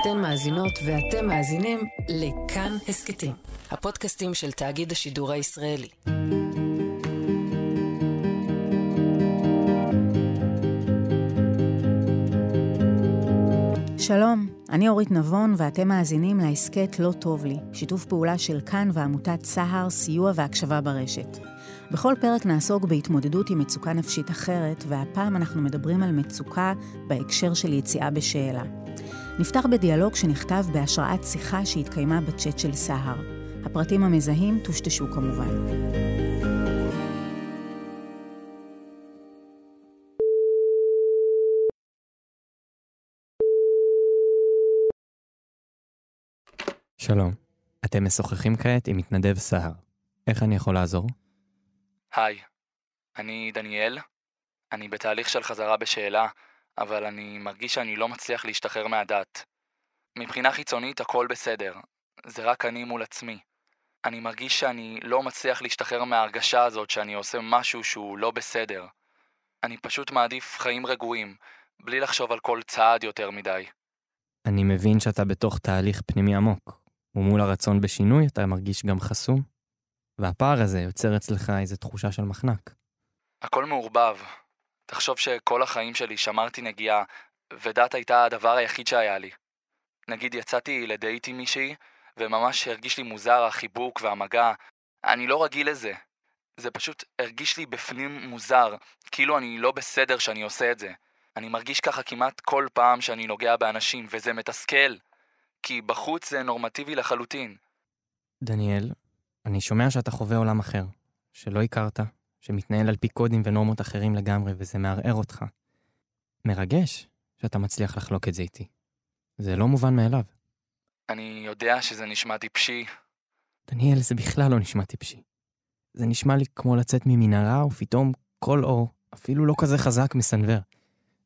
אתן מאזינות ואתם מאזינים לכאן הסכתים, הפודקאסטים של תאגיד השידור הישראלי. שלום, אני אורית נבון ואתם מאזינים להסכת לא טוב לי, שיתוף פעולה של כאן ועמותת סהר, סיוע והקשבה ברשת. בכל פרק נעסוק בהתמודדות עם מצוקה נפשית אחרת, והפעם אנחנו מדברים על מצוקה בהקשר של יציאה בשאלה. נפתח בדיאלוג שנכתב בהשראת שיחה שהתקיימה בצ'אט של סהר. הפרטים המזהים טושטשו כמובן. שלום, אתם משוחחים כעת עם מתנדב סהר. איך אני יכול לעזור? היי, אני דניאל. אני בתהליך של חזרה בשאלה, אבל אני מרגיש שאני לא מצליח להשתחרר מהדת. מבחינה חיצונית הכל בסדר, זה רק אני מול עצמי. אני מרגיש שאני לא מצליח להשתחרר מההרגשה הזאת שאני עושה משהו שהוא לא בסדר. אני פשוט מעדיף חיים רגועים, בלי לחשוב על כל צעד יותר מדי. אני מבין שאתה בתוך תהליך פנימי עמוק, ומול הרצון בשינוי אתה מרגיש גם חסום, והפער הזה יוצר אצלך איזו תחושה של מחנק. הכל מעורבב. תחשוב שכל החיים שלי שמרתי נגיעה, ודת הייתה הדבר היחיד שהיה לי. נגיד יצאתי לדייט עם מישהי, וממש הרגיש לי מוזר החיבוק והמגע. אני לא רגיל לזה. זה פשוט הרגיש לי בפנים מוזר, כאילו אני לא בסדר שאני עושה את זה. אני מרגיש ככה כמעט כל פעם שאני נוגע באנשים, וזה מתסכל. כי בחוץ זה נורמטיבי לחלוטין. דניאל, אני שומע שאתה חווה עולם אחר, שלא הכרת, שמתנהל על פי קודים ונורמות אחרים לגמרי, וזה מערער אותך. מרגש שאתה מצליח לחלוק את זה איתי. זה לא מובן מאליו. אני יודע שזה נשמע טיפשי. דניאל, זה בכלל לא נשמע טיפשי. זה נשמע לי כמו לצאת ממנהרה ופתאום כל אור, אפילו לא כזה חזק, מסנוור.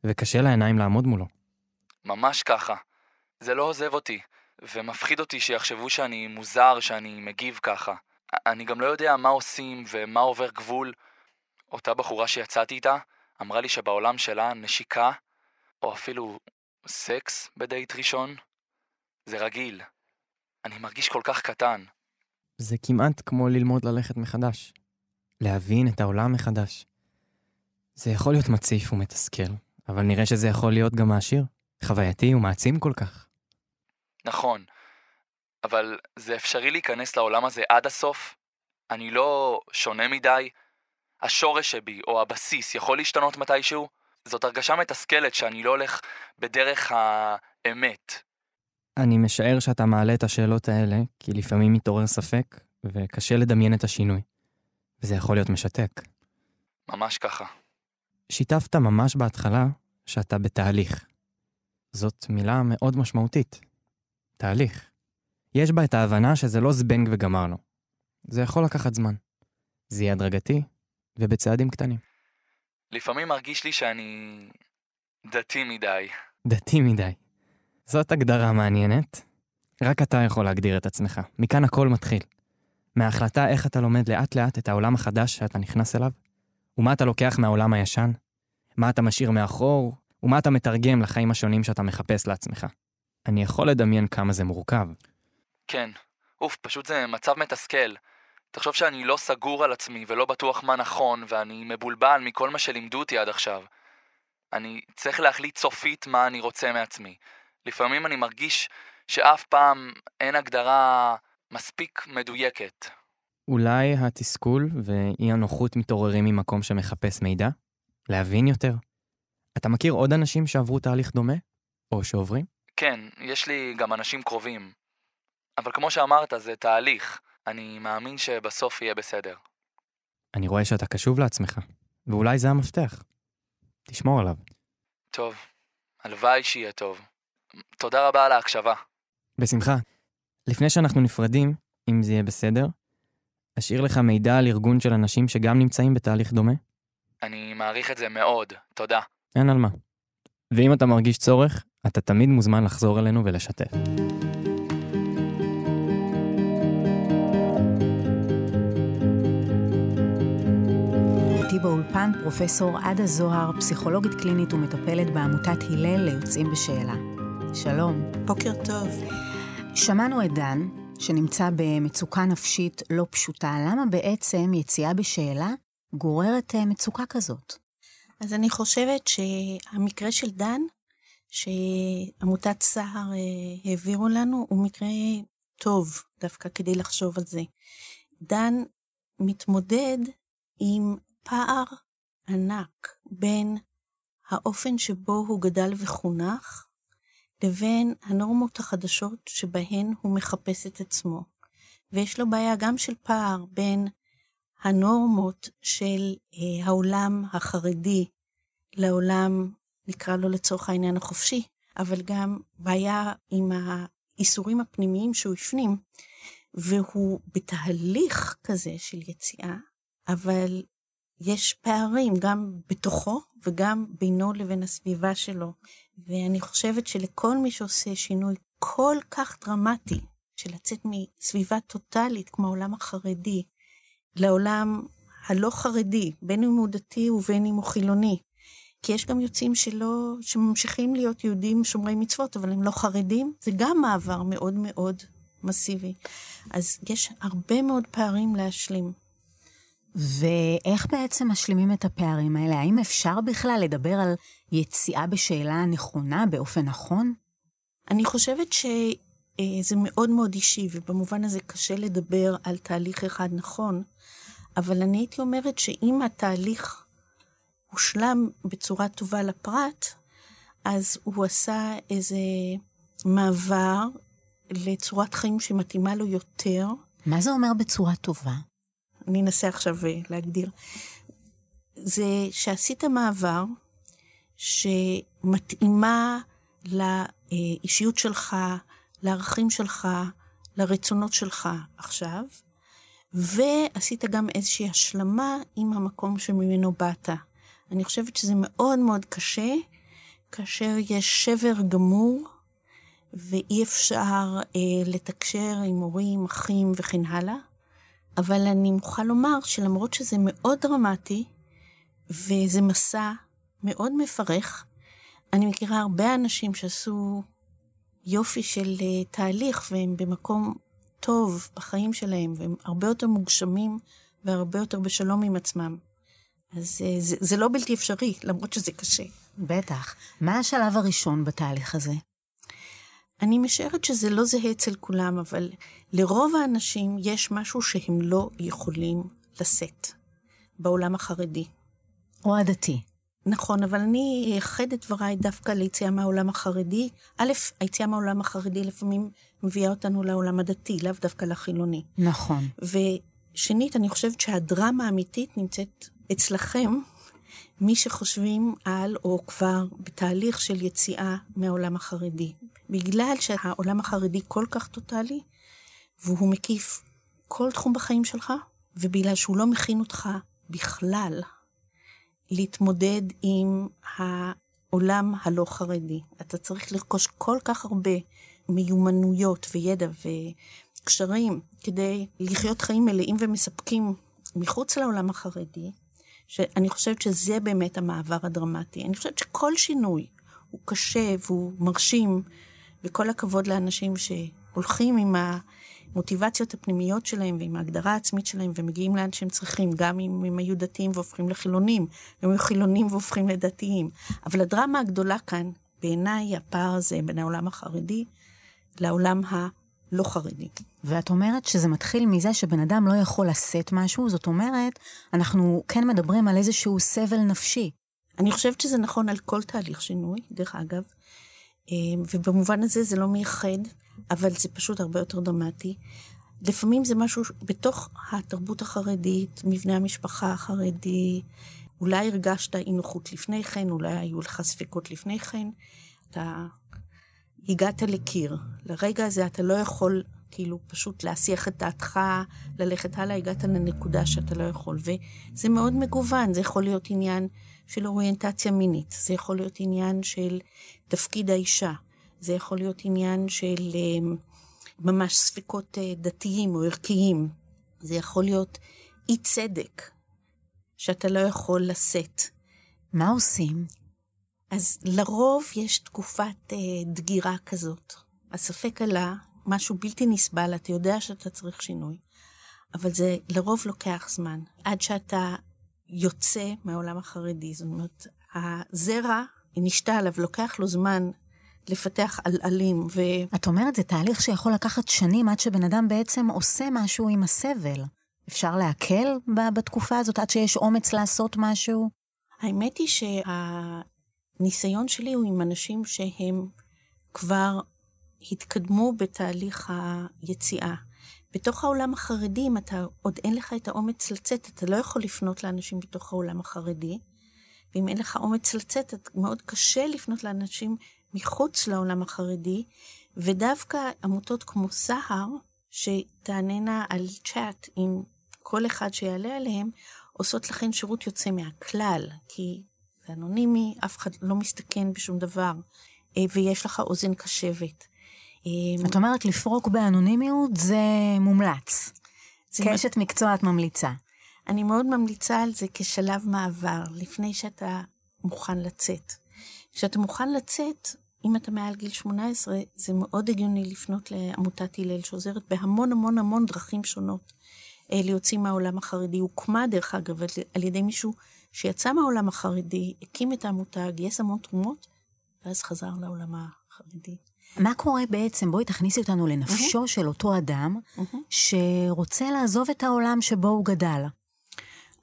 וקשה לעיניים לעמוד מולו. ממש ככה. זה לא עוזב אותי, ומפחיד אותי שיחשבו שאני מוזר שאני מגיב ככה. אני גם לא יודע מה עושים ומה עובר גבול. אותה בחורה שיצאתי איתה אמרה לי שבעולם שלה נשיקה, או אפילו סקס בדייט ראשון, זה רגיל. אני מרגיש כל כך קטן. זה כמעט כמו ללמוד ללכת מחדש. להבין את העולם מחדש. זה יכול להיות מציף ומתסכל, אבל נראה שזה יכול להיות גם מעשיר, חווייתי ומעצים כל כך. נכון, אבל זה אפשרי להיכנס לעולם הזה עד הסוף? אני לא שונה מדי? השורש שבי, או הבסיס, יכול להשתנות מתישהו? זאת הרגשה מתסכלת שאני לא הולך בדרך האמת. אני משער שאתה מעלה את השאלות האלה, כי לפעמים מתעורר ספק, וקשה לדמיין את השינוי. וזה יכול להיות משתק. ממש ככה. שיתפת ממש בהתחלה שאתה בתהליך. זאת מילה מאוד משמעותית. תהליך. יש בה את ההבנה שזה לא זבנג וגמרנו. זה יכול לקחת זמן. זה יהיה הדרגתי ובצעדים קטנים. לפעמים מרגיש לי שאני דתי מדי. דתי מדי. זאת הגדרה מעניינת. רק אתה יכול להגדיר את עצמך. מכאן הכל מתחיל. מההחלטה איך אתה לומד לאט לאט את העולם החדש שאתה נכנס אליו, ומה אתה לוקח מהעולם הישן, מה אתה משאיר מאחור, ומה אתה מתרגם לחיים השונים שאתה מחפש לעצמך. אני יכול לדמיין כמה זה מורכב. כן. אוף, פשוט זה מצב מתסכל. תחשוב שאני לא סגור על עצמי ולא בטוח מה נכון, ואני מבולבל מכל מה שלימדו אותי עד עכשיו. אני צריך להחליט סופית מה אני רוצה מעצמי. לפעמים אני מרגיש שאף פעם אין הגדרה מספיק מדויקת. אולי התסכול ואי הנוחות מתעוררים ממקום שמחפש מידע? להבין יותר? אתה מכיר עוד אנשים שעברו תהליך דומה? או שעוברים? כן, יש לי גם אנשים קרובים. אבל כמו שאמרת, זה תהליך. אני מאמין שבסוף יהיה בסדר. אני רואה שאתה קשוב לעצמך, ואולי זה המפתח. תשמור עליו. טוב, הלוואי שיהיה טוב. תודה רבה על ההקשבה. בשמחה. לפני שאנחנו נפרדים, אם זה יהיה בסדר, אשאיר לך מידע על ארגון של אנשים שגם נמצאים בתהליך דומה. אני מעריך את זה מאוד, תודה. אין על מה. ואם אתה מרגיש צורך, אתה תמיד מוזמן לחזור אלינו ולשתף. באולפן פרופסור עדה זוהר, פסיכולוגית קלינית ומטפלת בעמותת הלל ליוצאים בשאלה. שלום. בוקר טוב. שמענו את דן, שנמצא במצוקה נפשית לא פשוטה. למה בעצם יציאה בשאלה גוררת אה, מצוקה כזאת? אז אני חושבת שהמקרה של דן, שעמותת סהר אה, העבירו לנו, הוא מקרה טוב דווקא כדי לחשוב על זה. דן מתמודד עם פער ענק בין האופן שבו הוא גדל וחונך, לבין הנורמות החדשות שבהן הוא מחפש את עצמו. ויש לו בעיה גם של פער בין הנורמות של אה, העולם החרדי לעולם, נקרא לו לצורך העניין החופשי, אבל גם בעיה עם האיסורים הפנימיים שהוא הפנים, והוא בתהליך כזה של יציאה, אבל יש פערים גם בתוכו וגם בינו לבין הסביבה שלו. ואני חושבת שלכל מי שעושה שינוי כל כך דרמטי, של לצאת מסביבה טוטאלית כמו העולם החרדי, לעולם הלא חרדי, בין אם הוא דתי ובין אם הוא חילוני. כי יש גם יוצאים שלא, שממשיכים להיות יהודים שומרי מצוות, אבל הם לא חרדים, זה גם מעבר מאוד מאוד מסיבי. אז יש הרבה מאוד פערים להשלים. ואיך בעצם משלימים את הפערים האלה? האם אפשר בכלל לדבר על יציאה בשאלה נכונה, באופן נכון? אני חושבת שזה מאוד מאוד אישי, ובמובן הזה קשה לדבר על תהליך אחד נכון, אבל אני הייתי אומרת שאם התהליך הושלם בצורה טובה לפרט, אז הוא עשה איזה מעבר לצורת חיים שמתאימה לו יותר. מה זה אומר בצורה טובה? אני אנסה עכשיו אה, להגדיר. זה שעשית מעבר שמתאימה לאישיות שלך, לערכים שלך, לרצונות שלך עכשיו, ועשית גם איזושהי השלמה עם המקום שממנו באת. אני חושבת שזה מאוד מאוד קשה, כאשר יש שבר גמור, ואי אפשר אה, לתקשר עם הורים, אחים וכן הלאה. אבל אני מוכרחה לומר שלמרות שזה מאוד דרמטי, וזה מסע מאוד מפרך, אני מכירה הרבה אנשים שעשו יופי של uh, תהליך, והם במקום טוב בחיים שלהם, והם הרבה יותר מוגשמים והרבה יותר בשלום עם עצמם. אז uh, זה, זה לא בלתי אפשרי, למרות שזה קשה. בטח. מה השלב הראשון בתהליך הזה? אני משערת שזה לא זהה אצל כולם, אבל לרוב האנשים יש משהו שהם לא יכולים לשאת בעולם החרדי. או הדתי. נכון, אבל אני אייחד את דבריי דווקא ליציאה מהעולם החרדי. א', היציאה מהעולם החרדי לפעמים מביאה אותנו לעולם הדתי, לאו דווקא לחילוני. נכון. ושנית, אני חושבת שהדרמה האמיתית נמצאת אצלכם, מי שחושבים על, או כבר בתהליך של יציאה מהעולם החרדי. בגלל שהעולם החרדי כל כך טוטאלי, והוא מקיף כל תחום בחיים שלך, ובגלל שהוא לא מכין אותך בכלל להתמודד עם העולם הלא חרדי. אתה צריך לרכוש כל כך הרבה מיומנויות וידע וקשרים כדי לחיות חיים מלאים ומספקים מחוץ לעולם החרדי, שאני חושבת שזה באמת המעבר הדרמטי. אני חושבת שכל שינוי הוא קשה והוא מרשים, וכל הכבוד לאנשים שהולכים עם המוטיבציות הפנימיות שלהם ועם ההגדרה העצמית שלהם ומגיעים לאן שהם צריכים, גם אם הם היו דתיים והופכים לחילונים, הם היו חילונים והופכים לדתיים. אבל הדרמה הגדולה כאן, בעיניי, הפער הזה בין העולם החרדי לעולם הלא חרדי. ואת אומרת שזה מתחיל מזה שבן אדם לא יכול לשאת משהו, זאת אומרת, אנחנו כן מדברים על איזשהו סבל נפשי. אני חושבת שזה נכון על כל תהליך שינוי, דרך אגב. אמ, ובמובן הזה זה לא מייחד, אבל זה פשוט הרבה יותר דרמטי. לפעמים זה משהו בתוך התרבות החרדית, מבנה המשפחה החרדי, אולי הרגשת אי נוחות לפני כן, אולי היו לך ספקות לפני כן, אתה הגעת לקיר. לרגע הזה אתה לא יכול כאילו פשוט להסיח את דעתך, ללכת הלאה, הגעת לנקודה שאתה לא יכול. וזה מאוד מגוון, זה יכול להיות עניין של אוריינטציה מינית, זה יכול להיות עניין של תפקיד האישה, זה יכול להיות עניין של אמ, ממש ספקות אה, דתיים או ערכיים, זה יכול להיות אי צדק שאתה לא יכול לשאת. מה עושים? אז לרוב יש תקופת אה, דגירה כזאת. הספק עלה, משהו בלתי נסבל, אתה יודע שאתה צריך שינוי, אבל זה לרוב לוקח זמן, עד שאתה יוצא מהעולם החרדי. זאת אומרת, הזרע נשתה עליו, לוקח לו זמן לפתח עלעלים. ו... את אומרת, זה תהליך שיכול לקחת שנים עד שבן אדם בעצם עושה משהו עם הסבל. אפשר להקל בתקופה הזאת עד שיש אומץ לעשות משהו? האמת היא שהניסיון שלי הוא עם אנשים שהם כבר התקדמו בתהליך היציאה. בתוך העולם החרדי, אם אתה עוד אין לך את האומץ לצאת, אתה לא יכול לפנות לאנשים בתוך העולם החרדי. ואם אין לך אומץ לצאת, מאוד קשה לפנות לאנשים מחוץ לעולם החרדי, ודווקא עמותות כמו סהר, שתעננה על צ'אט עם כל אחד שיעלה עליהם, עושות לכן שירות יוצא מהכלל, כי זה אנונימי, אף אחד לא מסתכן בשום דבר, אה, ויש לך אוזן קשבת. אה, את אומרת לפרוק באנונימיות זה מומלץ. זה כאשת מקצוע את ממליצה. אני מאוד ממליצה על זה כשלב מעבר, לפני שאתה מוכן לצאת. כשאתה מוכן לצאת, אם אתה מעל גיל 18, זה מאוד הגיוני לפנות לעמותת הלל, שעוזרת בהמון המון המון דרכים שונות אה, להוציא מהעולם החרדי. הוקמה, דרך אגב, על ידי מישהו שיצא מהעולם החרדי, הקים את העמותה, גייס המון תרומות, ואז חזר לעולם החרדי. מה קורה בעצם? בואי תכניסי אותנו לנפשו mm-hmm. של אותו אדם mm-hmm. שרוצה לעזוב את העולם שבו הוא גדל.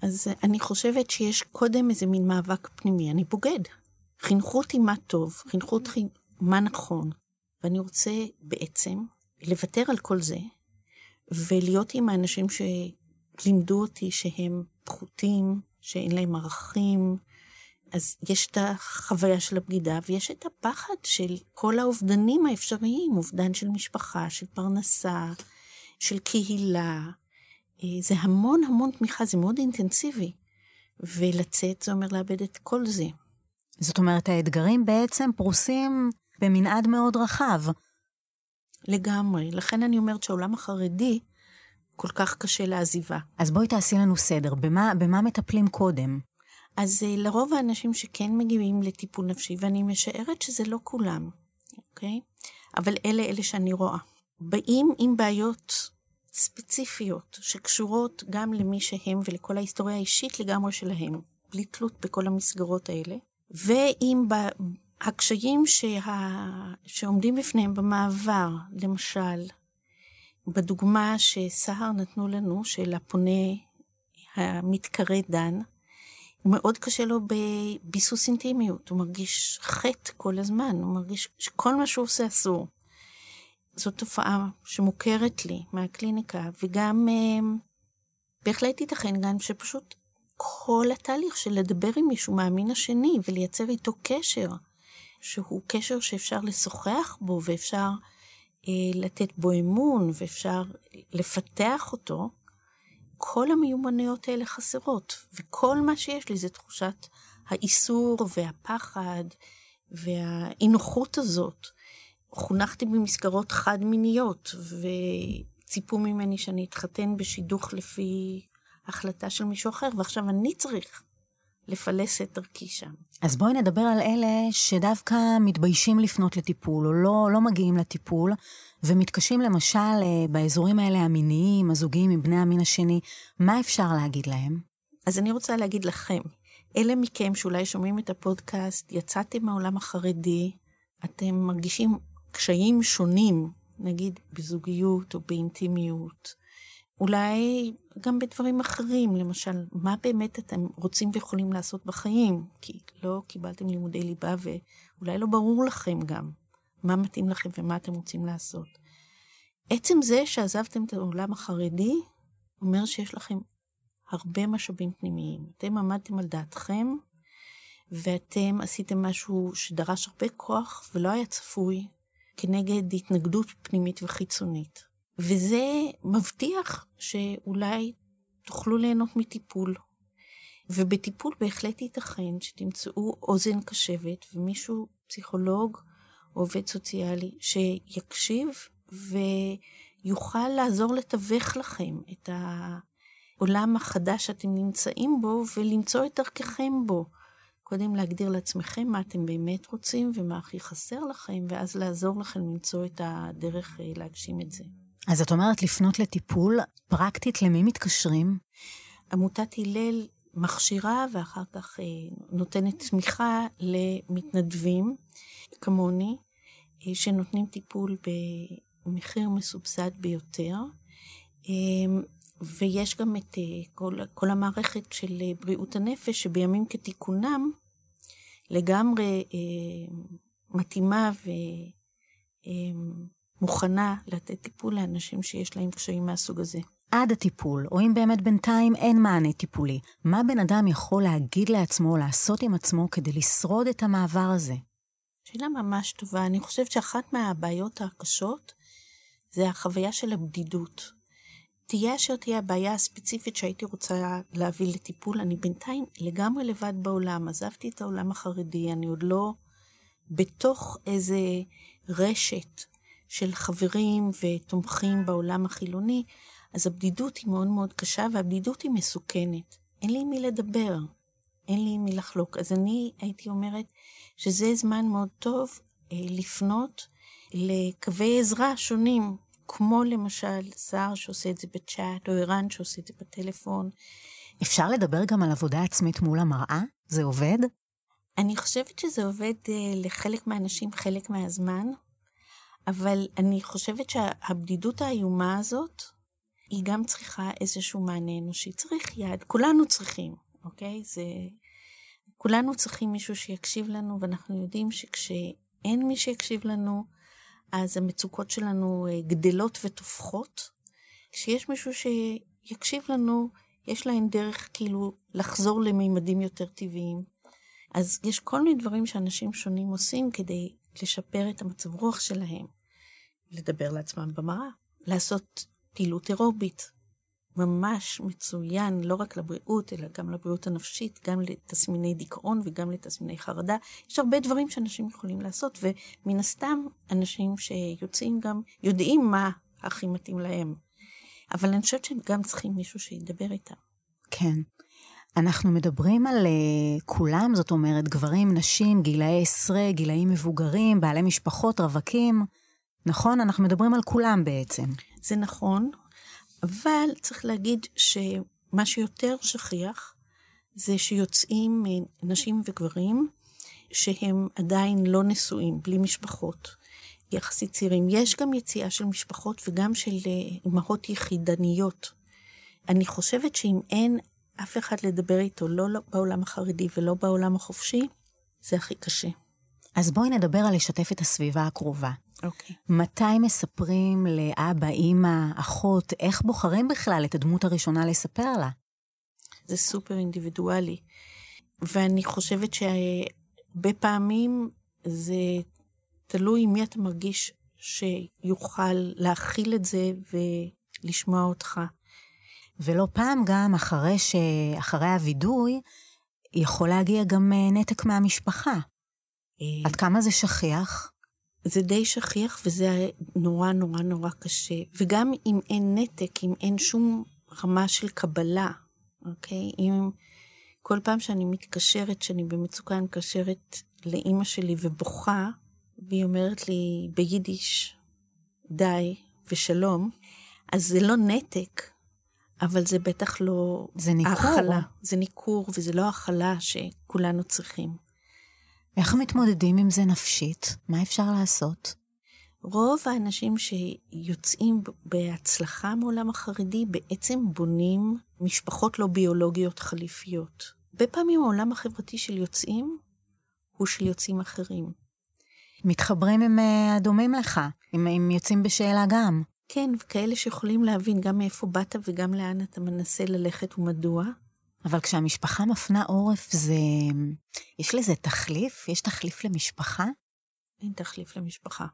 אז אני חושבת שיש קודם איזה מין מאבק פנימי. אני בוגד. חינכו אותי מה טוב, חינכו אותי מה נכון, ואני רוצה בעצם לוותר על כל זה, ולהיות עם האנשים שלימדו אותי שהם פחותים, שאין להם ערכים. אז יש את החוויה של הבגידה, ויש את הפחד של כל האובדנים האפשריים, אובדן של משפחה, של פרנסה, של קהילה. אה, זה המון המון תמיכה, זה מאוד אינטנסיבי. ולצאת זה אומר לאבד את כל זה. זאת אומרת, האתגרים בעצם פרוסים במנעד מאוד רחב. לגמרי. לכן אני אומרת שהעולם החרדי כל כך קשה לעזיבה. אז בואי תעשי לנו סדר. במה, במה מטפלים קודם? אז אה, לרוב האנשים שכן מגיעים לטיפול נפשי, ואני משערת שזה לא כולם, אוקיי? אבל אלה אלה שאני רואה. באים עם בעיות ספציפיות שקשורות גם למי שהם ולכל ההיסטוריה האישית לגמרי שלהם, בלי תלות בכל המסגרות האלה. ועם הקשיים שה... שעומדים בפניהם במעבר, למשל, בדוגמה שסהר נתנו לנו, של הפונה המתקרא דן, מאוד קשה לו בביסוס אינטימיות, הוא מרגיש חטא כל הזמן, הוא מרגיש שכל מה שהוא עושה אסור. זאת תופעה שמוכרת לי מהקליניקה, וגם אה, בהחלט ייתכן גם שפשוט כל התהליך של לדבר עם מישהו מהמין השני ולייצר איתו קשר, שהוא קשר שאפשר לשוחח בו ואפשר אה, לתת בו אמון ואפשר לפתח אותו, כל המיומנויות האלה חסרות, וכל מה שיש לי זה תחושת האיסור והפחד והאי-נוחות הזאת. חונכתי במסגרות חד-מיניות, וציפו ממני שאני אתחתן בשידוך לפי החלטה של מישהו אחר, ועכשיו אני צריך לפלס את דרכי שם. אז בואי נדבר על אלה שדווקא מתביישים לפנות לטיפול, או לא, לא מגיעים לטיפול, ומתקשים למשל אה, באזורים האלה המיניים, הזוגיים עם בני המין השני. מה אפשר להגיד להם? אז אני רוצה להגיד לכם, אלה מכם שאולי שומעים את הפודקאסט, יצאתם מהעולם החרדי, אתם מרגישים קשיים שונים, נגיד בזוגיות או באינטימיות, אולי גם בדברים אחרים, למשל, מה באמת אתם רוצים ויכולים לעשות בחיים? כי לא קיבלתם לימודי ליבה ואולי לא ברור לכם גם מה מתאים לכם ומה אתם רוצים לעשות. עצם זה שעזבתם את העולם החרדי, אומר שיש לכם הרבה משאבים פנימיים. אתם עמדתם על דעתכם, ואתם עשיתם משהו שדרש הרבה כוח ולא היה צפוי, כנגד התנגדות פנימית וחיצונית. וזה מבטיח שאולי תוכלו ליהנות מטיפול. ובטיפול בהחלט ייתכן שתמצאו אוזן קשבת ומישהו, פסיכולוג או עובד סוציאלי, שיקשיב ויוכל לעזור לתווך לכם את העולם החדש שאתם נמצאים בו ולמצוא את דרככם בו. קודם להגדיר לעצמכם מה אתם באמת רוצים ומה הכי חסר לכם, ואז לעזור לכם למצוא את הדרך אה, להגשים את זה. אז את אומרת לפנות לטיפול, פרקטית למי מתקשרים? עמותת הלל מכשירה ואחר כך אה, נותנת תמיכה למתנדבים כמוני, אה, שנותנים טיפול במחיר מסובסד ביותר. אה, ויש גם את אה, כל, כל המערכת של בריאות הנפש, שבימים כתיקונם לגמרי מתאימה ומוכנה אה, לתת טיפול לאנשים שיש להם קשיים מהסוג הזה. עד הטיפול, או אם באמת בינתיים אין מענה טיפולי, מה בן אדם יכול להגיד לעצמו, לעשות עם עצמו, כדי לשרוד את המעבר הזה? שאלה ממש טובה. אני חושבת שאחת מהבעיות הקשות זה החוויה של הבדידות. תהיה אשר תהיה הבעיה הספציפית שהייתי רוצה להביא לטיפול, אני בינתיים לגמרי לבד בעולם. עזבתי את העולם החרדי, אני עוד לא בתוך איזה רשת של חברים ותומכים בעולם החילוני, אז הבדידות היא מאוד מאוד קשה, והבדידות היא מסוכנת. אין לי עם מי לדבר, אין לי עם מי לחלוק. אז אני הייתי אומרת שזה זמן מאוד טוב אה, לפנות לקווי עזרה שונים, כמו למשל סער שעושה את זה בצ'אט, או ערן שעושה את זה בטלפון. אפשר לדבר גם על עבודה עצמית מול המראה? זה עובד? אני חושבת שזה עובד uh, לחלק מהאנשים חלק מהזמן, אבל אני חושבת שהבדידות האיומה הזאת, היא גם צריכה איזשהו מענה אנושי. צריך יד, כולנו צריכים, אוקיי? זה... כולנו צריכים מישהו שיקשיב לנו, ואנחנו יודעים שכשאין מי שיקשיב לנו, אז המצוקות שלנו אה, גדלות ותופחות. כשיש מישהו שיקשיב לנו, יש להן דרך כאילו לחזור למימדים יותר טבעיים. אז יש כל מיני דברים שאנשים שונים עושים כדי לשפר את המצב רוח שלהם. לדבר לעצמם במראה, לעשות פעילות אירובית, ממש מצוין, לא רק לבריאות, אלא גם לבריאות הנפשית, גם לתסמיני דיכאון וגם לתסמיני חרדה. יש הרבה דברים שאנשים יכולים לעשות, ומן הסתם, אנשים שיוצאים גם יודעים מה הכי מתאים להם. אבל אני חושבת שהם גם צריכים מישהו שידבר איתם. כן. אנחנו מדברים על uh, כולם, זאת אומרת, גברים, נשים, גילאי עשרה, גילאים מבוגרים, בעלי משפחות, רווקים. נכון? אנחנו מדברים על כולם בעצם. זה נכון, אבל צריך להגיד שמה שיותר שכיח זה שיוצאים נשים וגברים שהם עדיין לא נשואים, בלי משפחות, יחסית צעירים. יש גם יציאה של משפחות וגם של אמהות יחידניות. אני חושבת שאם אין אף אחד לדבר איתו, לא בעולם החרדי ולא בעולם החופשי, זה הכי קשה. אז בואי נדבר על לשתף את הסביבה הקרובה. אוקיי. Okay. מתי מספרים לאבא, אימא, אחות, איך בוחרים בכלל את הדמות הראשונה לספר לה? זה סופר אינדיבידואלי. ואני חושבת שהרבה פעמים זה תלוי מי אתה מרגיש שיוכל להכיל את זה ולשמוע אותך. ולא פעם גם אחרי, ש... אחרי הווידוי, יכול להגיע גם אה, נתק מהמשפחה. אה, עד כמה זה שכיח? זה די שכיח וזה נורא נורא נורא קשה. וגם אם אין נתק, אם אין שום רמה של קבלה, אוקיי? אם כל פעם שאני מתקשרת, שאני במצוקה, אני מתקשרת לאימא שלי ובוכה, והיא אומרת לי ביידיש, די ושלום, אז זה לא נתק, אבל זה בטח לא... זה ניכור. הכלה. זה ניכור, וזה לא הכלה שכולנו צריכים. איך מתמודדים עם זה נפשית? מה אפשר לעשות? רוב האנשים שיוצאים בהצלחה מעולם החרדי בעצם בונים משפחות לא ביולוגיות חליפיות. הרבה פעמים העולם החברתי של יוצאים הוא של יוצאים אחרים. מתחברים עם אה, הדומים לך, אם, אם יוצאים בשאלה גם. כן, וכאלה שיכולים להבין גם מאיפה באת וגם לאן אתה מנסה ללכת ומדוע. אבל כשהמשפחה מפנה עורף, זה... יש לזה תחליף? יש תחליף למשפחה? אין תחליף למשפחה.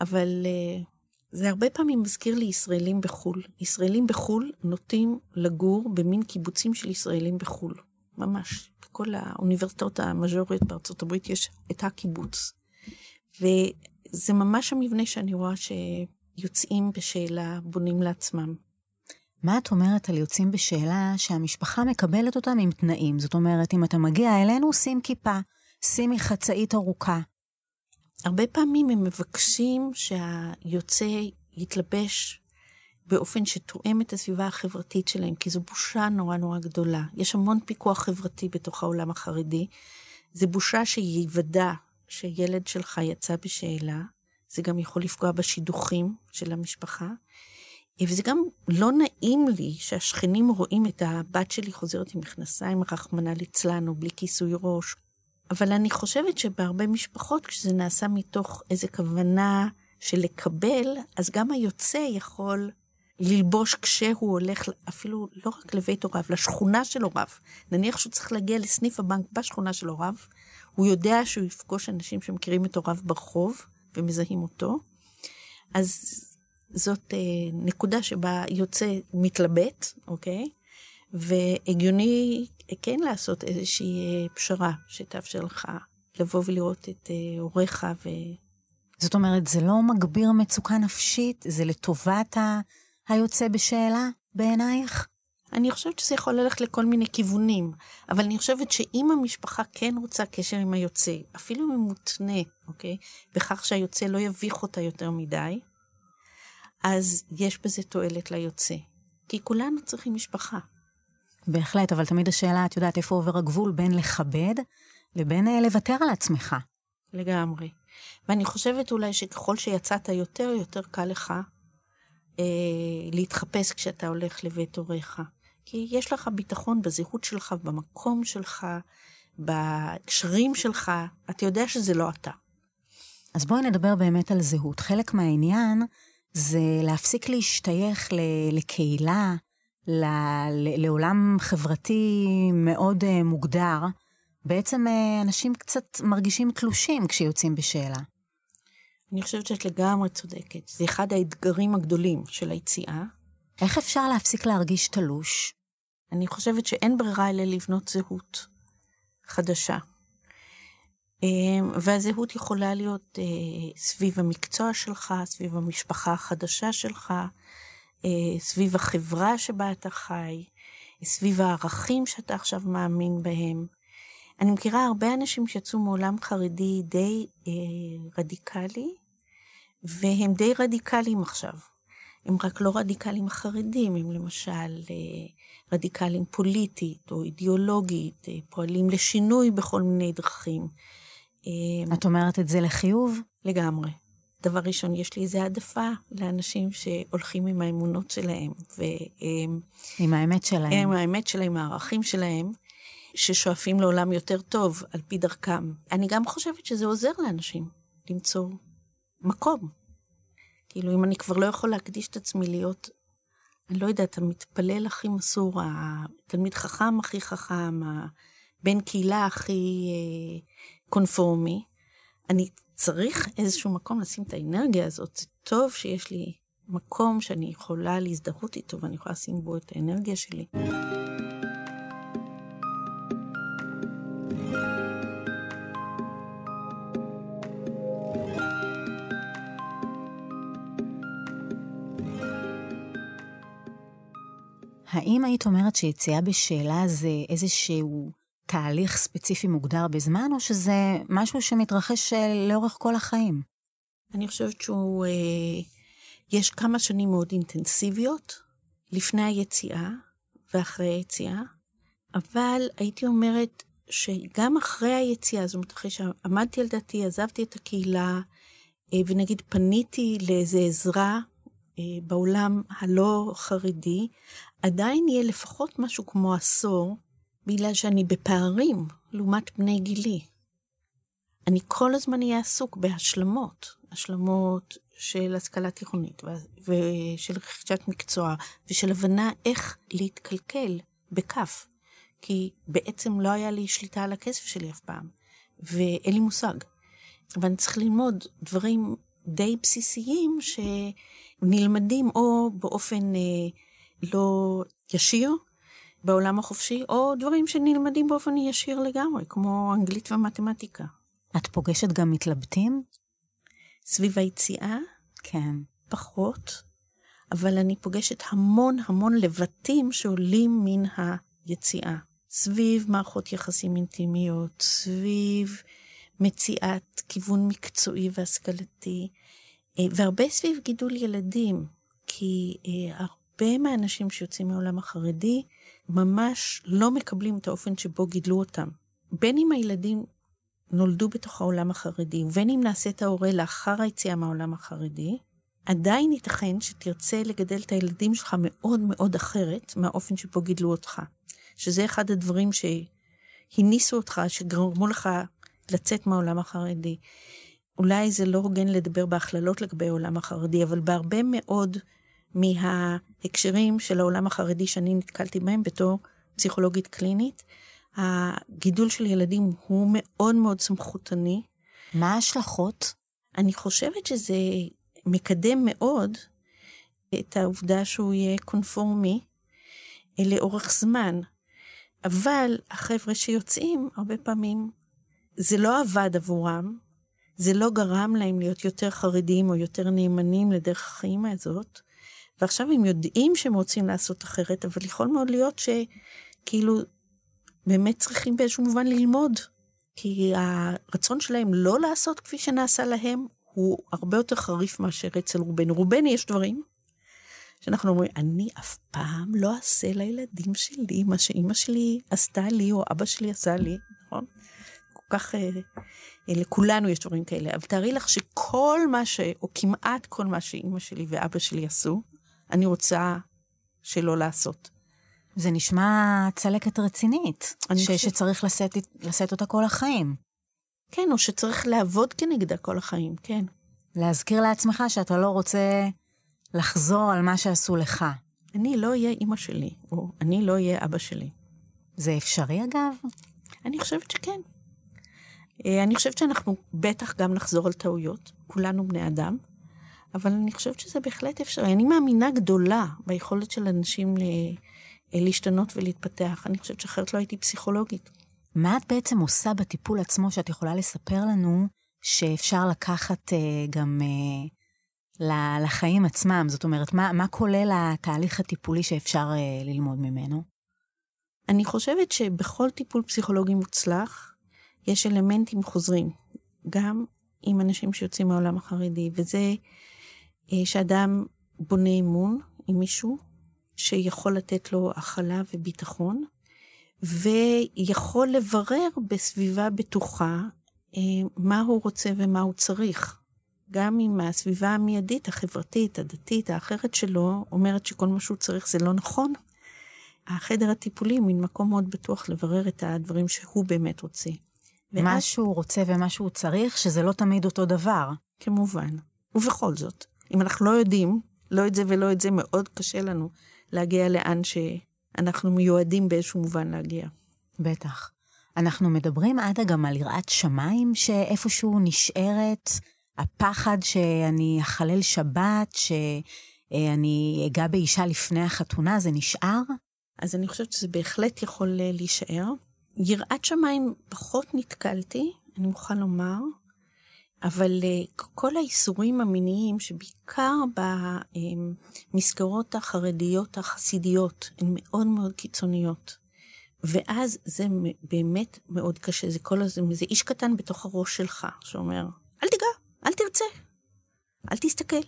אבל uh, זה הרבה פעמים מזכיר לי ישראלים בחו"ל. ישראלים בחו"ל נוטים לגור במין קיבוצים של ישראלים בחו"ל. ממש. בכל האוניברסיטאות המז'וריות בארצות הברית יש את הקיבוץ. וזה ממש המבנה שאני רואה שיוצאים בשאלה, בונים לעצמם. מה את אומרת על יוצאים בשאלה שהמשפחה מקבלת אותם עם תנאים? זאת אומרת, אם אתה מגיע אלינו, שים כיפה, שימי חצאית ארוכה. הרבה פעמים הם מבקשים שהיוצא יתלבש באופן שתואם את הסביבה החברתית שלהם, כי זו בושה נורא נורא גדולה. יש המון פיקוח חברתי בתוך העולם החרדי. זו בושה שיוודע שילד שלך יצא בשאלה. זה גם יכול לפגוע בשידוכים של המשפחה. וזה גם לא נעים לי שהשכנים רואים את הבת שלי חוזרת עם מכנסיים, רחמנא ליצלן, או בלי כיסוי ראש. אבל אני חושבת שבהרבה משפחות, כשזה נעשה מתוך איזו כוונה של לקבל, אז גם היוצא יכול ללבוש כשהוא הולך אפילו לא רק לבית הוריו, לשכונה של הוריו. נניח שהוא צריך להגיע לסניף הבנק בשכונה של הוריו, הוא יודע שהוא יפגוש אנשים שמכירים את הוריו ברחוב ומזהים אותו. אז זאת אה, נקודה שבה יוצא מתלבט, אוקיי? והגיוני כן לעשות איזושהי אה, פשרה שתאפשר לך לבוא ולראות את אה, הוריך ו... זאת אומרת, זה לא מגביר מצוקה נפשית? זה לטובת ה... היוצא בשאלה בעינייך? אני חושבת שזה יכול ללכת לכל מיני כיוונים, אבל אני חושבת שאם המשפחה כן רוצה קשר עם היוצא, אפילו אם הוא מותנה, אוקיי? בכך שהיוצא לא יביך אותה יותר מדי, אז יש בזה תועלת ליוצא. כי כולנו צריכים משפחה. בהחלט, אבל תמיד השאלה, את יודעת, איפה עובר הגבול בין לכבד לבין אה, לוותר על עצמך. לגמרי. ואני חושבת אולי שככל שיצאת יותר, יותר קל לך אה, להתחפש כשאתה הולך לבית הוריך. כי יש לך ביטחון בזהות שלך, במקום שלך, בקשרים שלך, אתה יודע שזה לא אתה. אז בואי נדבר באמת על זהות. חלק מהעניין זה להפסיק להשתייך לקהילה, לעולם חברתי מאוד אה, מוגדר. בעצם אה, אנשים קצת מרגישים תלושים כשיוצאים בשאלה. אני חושבת שאת לגמרי צודקת. זה אחד האתגרים הגדולים של היציאה. איך אפשר להפסיק להרגיש תלוש? אני חושבת שאין ברירה אלא לבנות זהות חדשה. אמ, והזהות יכולה להיות אה, סביב המקצוע שלך, סביב המשפחה החדשה שלך, אה, סביב החברה שבה אתה חי, סביב הערכים שאתה עכשיו מאמין בהם. אני מכירה הרבה אנשים שיצאו מעולם חרדי די אה, רדיקלי, והם די רדיקליים עכשיו. הם רק לא רדיקליים חרדים, הם למשל אה, רדיקליים פוליטית או אידיאולוגית, אה, פועלים לשינוי בכל מיני דרכים. אה, את אומרת את זה לחיוב? לגמרי. דבר ראשון, יש לי איזו העדפה לאנשים שהולכים עם האמונות שלהם. והם... עם האמת שלהם. עם האמת שלהם, הערכים שלהם. ששואפים לעולם יותר טוב על פי דרכם. אני גם חושבת שזה עוזר לאנשים למצוא מקום. כאילו, אם אני כבר לא יכול להקדיש את עצמי להיות, אני לא יודעת, המתפלל הכי מסור, התלמיד חכם הכי חכם, הבן קהילה הכי אה, קונפורמי, אני צריך איזשהו מקום לשים את האנרגיה הזאת. טוב שיש לי מקום שאני יכולה להזדהות איתו ואני יכולה לשים בו את האנרגיה שלי. האם היית אומרת שיציאה בשאלה זה איזשהו תהליך ספציפי מוגדר בזמן, או שזה משהו שמתרחש אה, לאורך כל החיים? אני חושבת שהוא... אה, יש כמה שנים מאוד אינטנסיביות, לפני היציאה ואחרי היציאה, אבל הייתי אומרת שגם אחרי היציאה, זאת אומרת, אחרי שעמדתי על דעתי, עזבתי את הקהילה, אה, ונגיד פניתי לאיזה עזרה בעולם הלא חרדי, עדיין יהיה לפחות משהו כמו עשור, בגלל שאני בפערים לעומת בני גילי. אני כל הזמן אהיה עסוק בהשלמות, השלמות של השכלה תיכונית ושל רכישת מקצוע ושל הבנה איך להתקלקל בכף. כי בעצם לא היה לי שליטה על הכסף שלי אף פעם, ואין לי מושג. ואני צריך ללמוד דברים די בסיסיים שנלמדים או באופן אה, לא ישיר בעולם החופשי, או דברים שנלמדים באופן ישיר לגמרי, כמו אנגלית ומתמטיקה. את פוגשת גם מתלבטים? סביב היציאה? כן. פחות, אבל אני פוגשת המון המון לבטים שעולים מן היציאה. סביב מערכות יחסים אינטימיות, סביב מציאת כיוון מקצועי והשכלתי, והרבה סביב גידול ילדים, כי אה, הרבה מהאנשים שיוצאים מהעולם החרדי ממש לא מקבלים את האופן שבו גידלו אותם. בין אם הילדים נולדו בתוך העולם החרדי, ובין אם נעשית ההורה לאחר היציאה מהעולם החרדי, עדיין ייתכן שתרצה לגדל את הילדים שלך מאוד מאוד אחרת מהאופן שבו גידלו אותך. שזה אחד הדברים שהניסו אותך, שגרמו לך לצאת מהעולם החרדי. אולי זה לא הוגן לדבר בהכללות לגבי העולם החרדי, אבל בהרבה מאוד מההקשרים של העולם החרדי שאני נתקלתי בהם בתור פסיכולוגית קלינית, הגידול של ילדים הוא מאוד מאוד סמכותני. מה ההשלכות? אני חושבת שזה מקדם מאוד את העובדה שהוא יהיה קונפורמי לאורך זמן. אבל החבר'ה שיוצאים, הרבה פעמים זה לא עבד עבורם, זה לא גרם להם להיות יותר חרדים או יותר נאמנים לדרך החיים הזאת, ועכשיו הם יודעים שהם רוצים לעשות אחרת, אבל יכול מאוד להיות שכאילו באמת צריכים באיזשהו מובן ללמוד, כי הרצון שלהם לא לעשות כפי שנעשה להם, הוא הרבה יותר חריף מאשר אצל רובנו. רובנו יש דברים שאנחנו אומרים, אני אף פעם לא אעשה לילדים שלי מה שאימא שלי עשתה לי, או אבא שלי עשה לי, נכון? כל כך, אה, לכולנו יש דברים כאלה, אבל תארי לך שכל מה ש... או כמעט כל מה שאימא שלי ואבא שלי עשו, אני רוצה שלא לעשות. זה נשמע צלקת רצינית, ש... חושב... שצריך לשאת, לשאת אותה כל החיים. כן, או שצריך לעבוד כנגדה כל החיים, כן. להזכיר לעצמך שאתה לא רוצה לחזור על מה שעשו לך. אני לא אהיה אימא שלי, או אני לא אהיה אבא שלי. זה אפשרי אגב? אני חושבת שכן. אה, אני חושבת שאנחנו בטח גם נחזור על טעויות, כולנו בני אדם, אבל אני חושבת שזה בהחלט אפשרי. אני מאמינה גדולה ביכולת של אנשים להשתנות ולהתפתח. אני חושבת שאחרת לא הייתי פסיכולוגית. מה את בעצם עושה בטיפול עצמו שאת יכולה לספר לנו שאפשר לקחת uh, גם לחיים עצמם? זאת אומרת, מה, מה כולל התהליך הטיפולי שאפשר ללמוד ממנו? אני חושבת שבכל טיפול פסיכולוגי מוצלח יש אלמנטים חוזרים, גם עם אנשים שיוצאים מהעולם החרדי, וזה uh, שאדם בונה אמון עם מישהו שיכול לתת לו הכלה וביטחון, ויכול לברר בסביבה בטוחה אה, מה הוא רוצה ומה הוא צריך. גם אם הסביבה המיידית, החברתית, הדתית, האחרת שלו, אומרת שכל מה שהוא צריך זה לא נכון, החדר הטיפולי מין מקום מאוד בטוח לברר את הדברים שהוא באמת רוצה. מה שהוא רוצה ומה שהוא צריך, שזה לא תמיד אותו דבר. כמובן. ובכל זאת, אם אנחנו לא יודעים, לא את זה ולא את זה, מאוד קשה לנו להגיע לאן שאנחנו מיועדים באיזשהו מובן להגיע. בטח. אנחנו מדברים, עדה, גם על יראת שמיים שאיפשהו נשארת, הפחד שאני אחלל שבת, שאני אגע באישה לפני החתונה, זה נשאר? אז אני חושבת שזה בהחלט יכול להישאר. יראת שמיים פחות נתקלתי, אני מוכרחה לומר, אבל כל האיסורים המיניים, שבעיקר במסגרות החרדיות החסידיות, הן מאוד מאוד קיצוניות. ואז זה באמת מאוד קשה, זה כל הזמן, זה איש קטן בתוך הראש שלך, שאומר, אל תיגע, אל תרצה, אל תסתכל.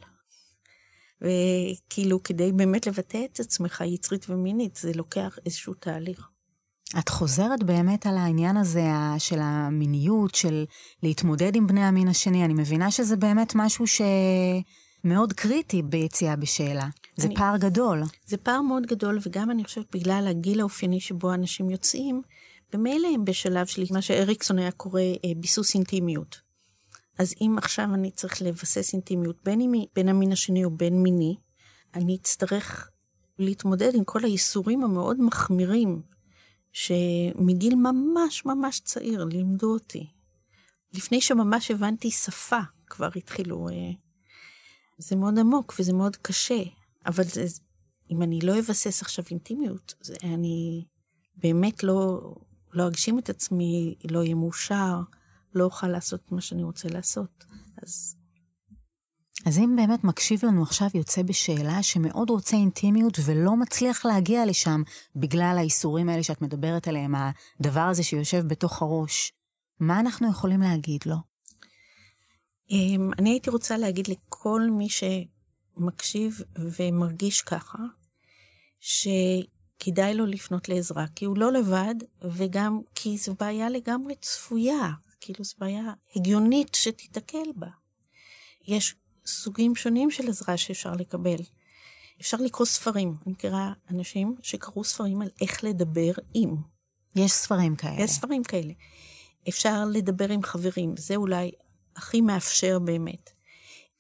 וכאילו, כדי באמת לבטא את עצמך יצרית ומינית, זה לוקח איזשהו תהליך. את חוזרת באמת על העניין הזה של המיניות, של להתמודד עם בני המין השני. אני מבינה שזה באמת משהו שמאוד קריטי ביציאה בשאלה. זה אני, פער גדול. זה פער מאוד גדול, וגם אני חושבת בגלל הגיל האופייני שבו אנשים יוצאים, במילא הם בשלב של מה שאריקסון היה קורא אה, ביסוס אינטימיות. אז אם עכשיו אני צריך לבסס אינטימיות בין, עם, בין המין השני או בין מיני, אני אצטרך להתמודד עם כל האיסורים המאוד מחמירים שמגיל ממש ממש צעיר לימדו אותי. לפני שממש הבנתי שפה, כבר התחילו... אה, זה מאוד עמוק וזה מאוד קשה, אבל זה, אם אני לא אבסס עכשיו אינטימיות, זה, אני באמת לא, לא אגשים את עצמי, לא אהיה מאושר, לא אוכל לעשות מה שאני רוצה לעשות. אז... אז אם באמת מקשיב לנו עכשיו יוצא בשאלה שמאוד רוצה אינטימיות ולא מצליח להגיע לשם בגלל האיסורים האלה שאת מדברת עליהם, הדבר הזה שיושב בתוך הראש, מה אנחנו יכולים להגיד לו? אמ, אני הייתי רוצה להגיד לכל מי שמקשיב ומרגיש ככה, שכדאי לו לפנות לעזרה, כי הוא לא לבד, וגם כי זו בעיה לגמרי צפויה, כאילו זו בעיה הגיונית שתיתקל בה. יש סוגים שונים של עזרה שאפשר לקבל. אפשר לקרוא ספרים. אני מכירה אנשים שקראו ספרים על איך לדבר עם. יש ספרים כאלה. יש ספרים כאלה. אפשר לדבר עם חברים, זה אולי הכי מאפשר באמת.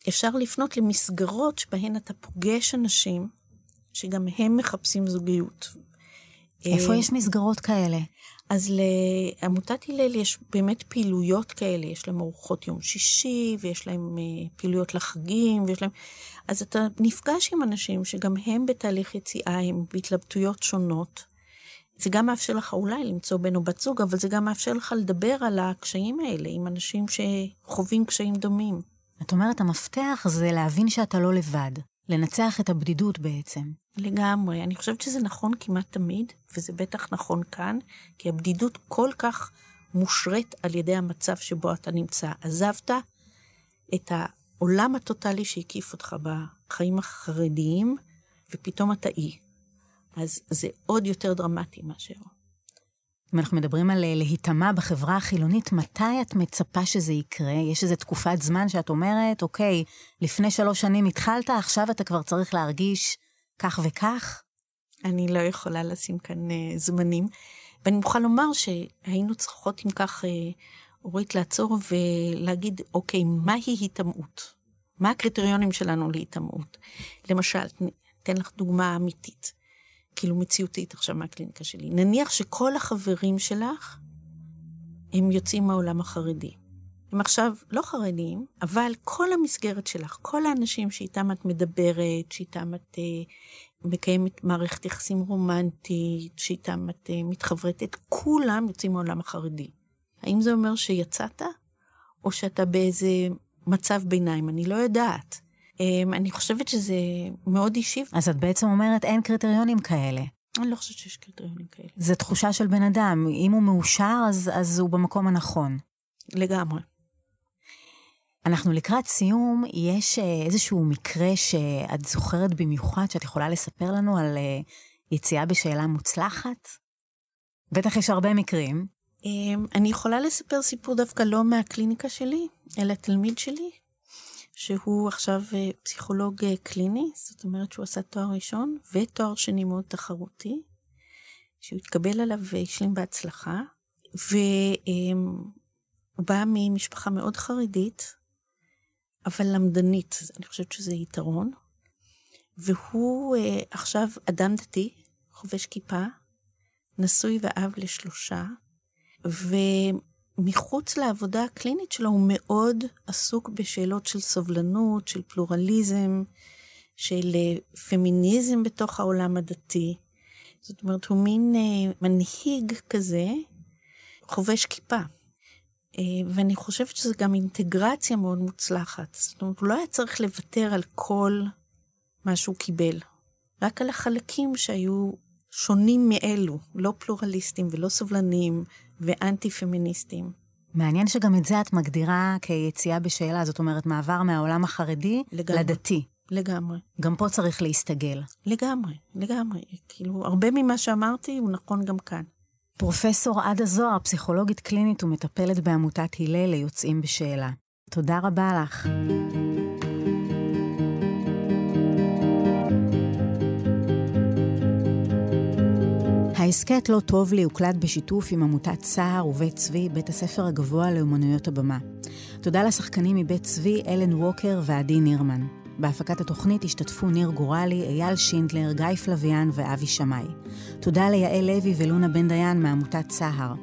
אפשר לפנות למסגרות שבהן אתה פוגש אנשים שגם הם מחפשים זוגיות. איפה אה, יש מסגרות כאלה? אז לעמותת הלל יש באמת פעילויות כאלה, יש להם ארוחות יום שישי, ויש להם אה, פעילויות לחגים, ויש להם... אז אתה נפגש עם אנשים שגם הם בתהליך יציאה, הם בהתלבטויות שונות. זה גם מאפשר לך אולי למצוא בן או בת זוג, אבל זה גם מאפשר לך לדבר על הקשיים האלה עם אנשים שחווים קשיים דומים. את אומרת, המפתח זה להבין שאתה לא לבד. לנצח את הבדידות בעצם. לגמרי. אני חושבת שזה נכון כמעט תמיד, וזה בטח נכון כאן, כי הבדידות כל כך מושרת על ידי המצב שבו אתה נמצא. עזבת את העולם הטוטלי שהקיף אותך בחיים החרדיים, ופתאום אתה אי. אז זה עוד יותר דרמטי מאשר. אם אנחנו מדברים על אה, להיטמע בחברה החילונית, מתי את מצפה שזה יקרה? יש איזו תקופת זמן שאת אומרת, אוקיי, לפני שלוש שנים התחלת, עכשיו אתה כבר צריך להרגיש כך וכך? אני לא יכולה לשים כאן uh, זמנים. ואני מוכרחה לומר שהיינו צריכות, אם כך, uh, אורית, לעצור ולהגיד, אוקיי, מהי היטמעות? מה הקריטריונים שלנו להיטמעות? למשל, אתן לך דוגמה אמיתית. כאילו מציאותית עכשיו מהקליניקה שלי. נניח שכל החברים שלך הם יוצאים מהעולם החרדי. הם עכשיו לא חרדים, אבל כל המסגרת שלך, כל האנשים שאיתם את מדברת, שאיתם את uh, מקיימת מערכת יחסים רומנטית, שאיתם את uh, מתחברתת, כולם יוצאים מהעולם החרדי. האם זה אומר שיצאת, או שאתה באיזה מצב ביניים? אני לא יודעת. אמ, אני חושבת שזה מאוד אישי. אז את בעצם אומרת אין קריטריונים כאלה. אני לא חושבת שיש קריטריונים כאלה. זה תחושה של בן אדם, אם הוא מאושר, אז, אז הוא במקום הנכון. לגמרי. אנחנו לקראת סיום, יש אה, איזשהו מקרה שאת זוכרת במיוחד, שאת יכולה לספר לנו על אה, יציאה בשאלה מוצלחת? בטח יש הרבה מקרים. אמ, אני יכולה לספר סיפור דווקא לא מהקליניקה שלי, אלא תלמיד שלי, שהוא עכשיו אה, פסיכולוג קליני, זאת אומרת שהוא עשה תואר ראשון ותואר שני מאוד תחרותי, שהוא התקבל עליו והשלים בהצלחה, והוא בא ממשפחה מאוד חרדית, אבל למדנית, אני חושבת שזה יתרון, והוא אה, עכשיו אדם דתי, חובש כיפה, נשוי ואב לשלושה, ו... מחוץ לעבודה הקלינית שלו הוא מאוד עסוק בשאלות של סובלנות, של פלורליזם, של אה, פמיניזם בתוך העולם הדתי. זאת אומרת, הוא מין אה, מנהיג כזה, חובש כיפה. אה, ואני חושבת שזו גם אינטגרציה מאוד מוצלחת. זאת אומרת, הוא לא היה צריך לוותר על כל מה שהוא קיבל, רק על החלקים שהיו שונים מאלו, לא פלורליסטים ולא סובלניים ואנטי-פמיניסטים. מעניין שגם את זה את מגדירה כיציאה בשאלה, זאת אומרת, מעבר מהעולם החרדי לגמרי, לדתי. לגמרי. גם פה צריך להסתגל. לגמרי, לגמרי. כאילו, הרבה ממה שאמרתי הוא נכון גם כאן. פרופסור עדה זוהר, פסיכולוגית קלינית ומטפלת בעמותת הלל ליוצאים בשאלה. תודה רבה לך. ההסכת לא טוב לי הוקלט בשיתוף עם עמותת סהר ובית צבי, בית הספר הגבוה לאומנויות הבמה. תודה לשחקנים מבית צבי, אלן ווקר ועדי נירמן. בהפקת התוכנית השתתפו ניר גורלי, אייל שינדלר, גיא פלוויאן ואבי שמאי. תודה ליעל לוי ולונה בן דיין מעמותת סהר.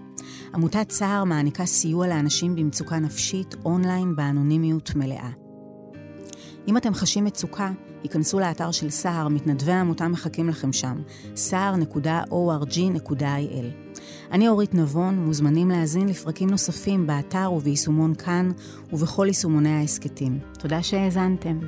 עמותת סהר מעניקה סיוע לאנשים במצוקה נפשית אונליין באנונימיות מלאה. אם אתם חשים מצוקה, היכנסו לאתר של סהר, מתנדבי העמותה מחכים לכם שם, סהר.org.il. אני אורית נבון, מוזמנים להאזין לפרקים נוספים באתר וביישומון כאן ובכל יישומוני ההסכתים. תודה שהאזנתם.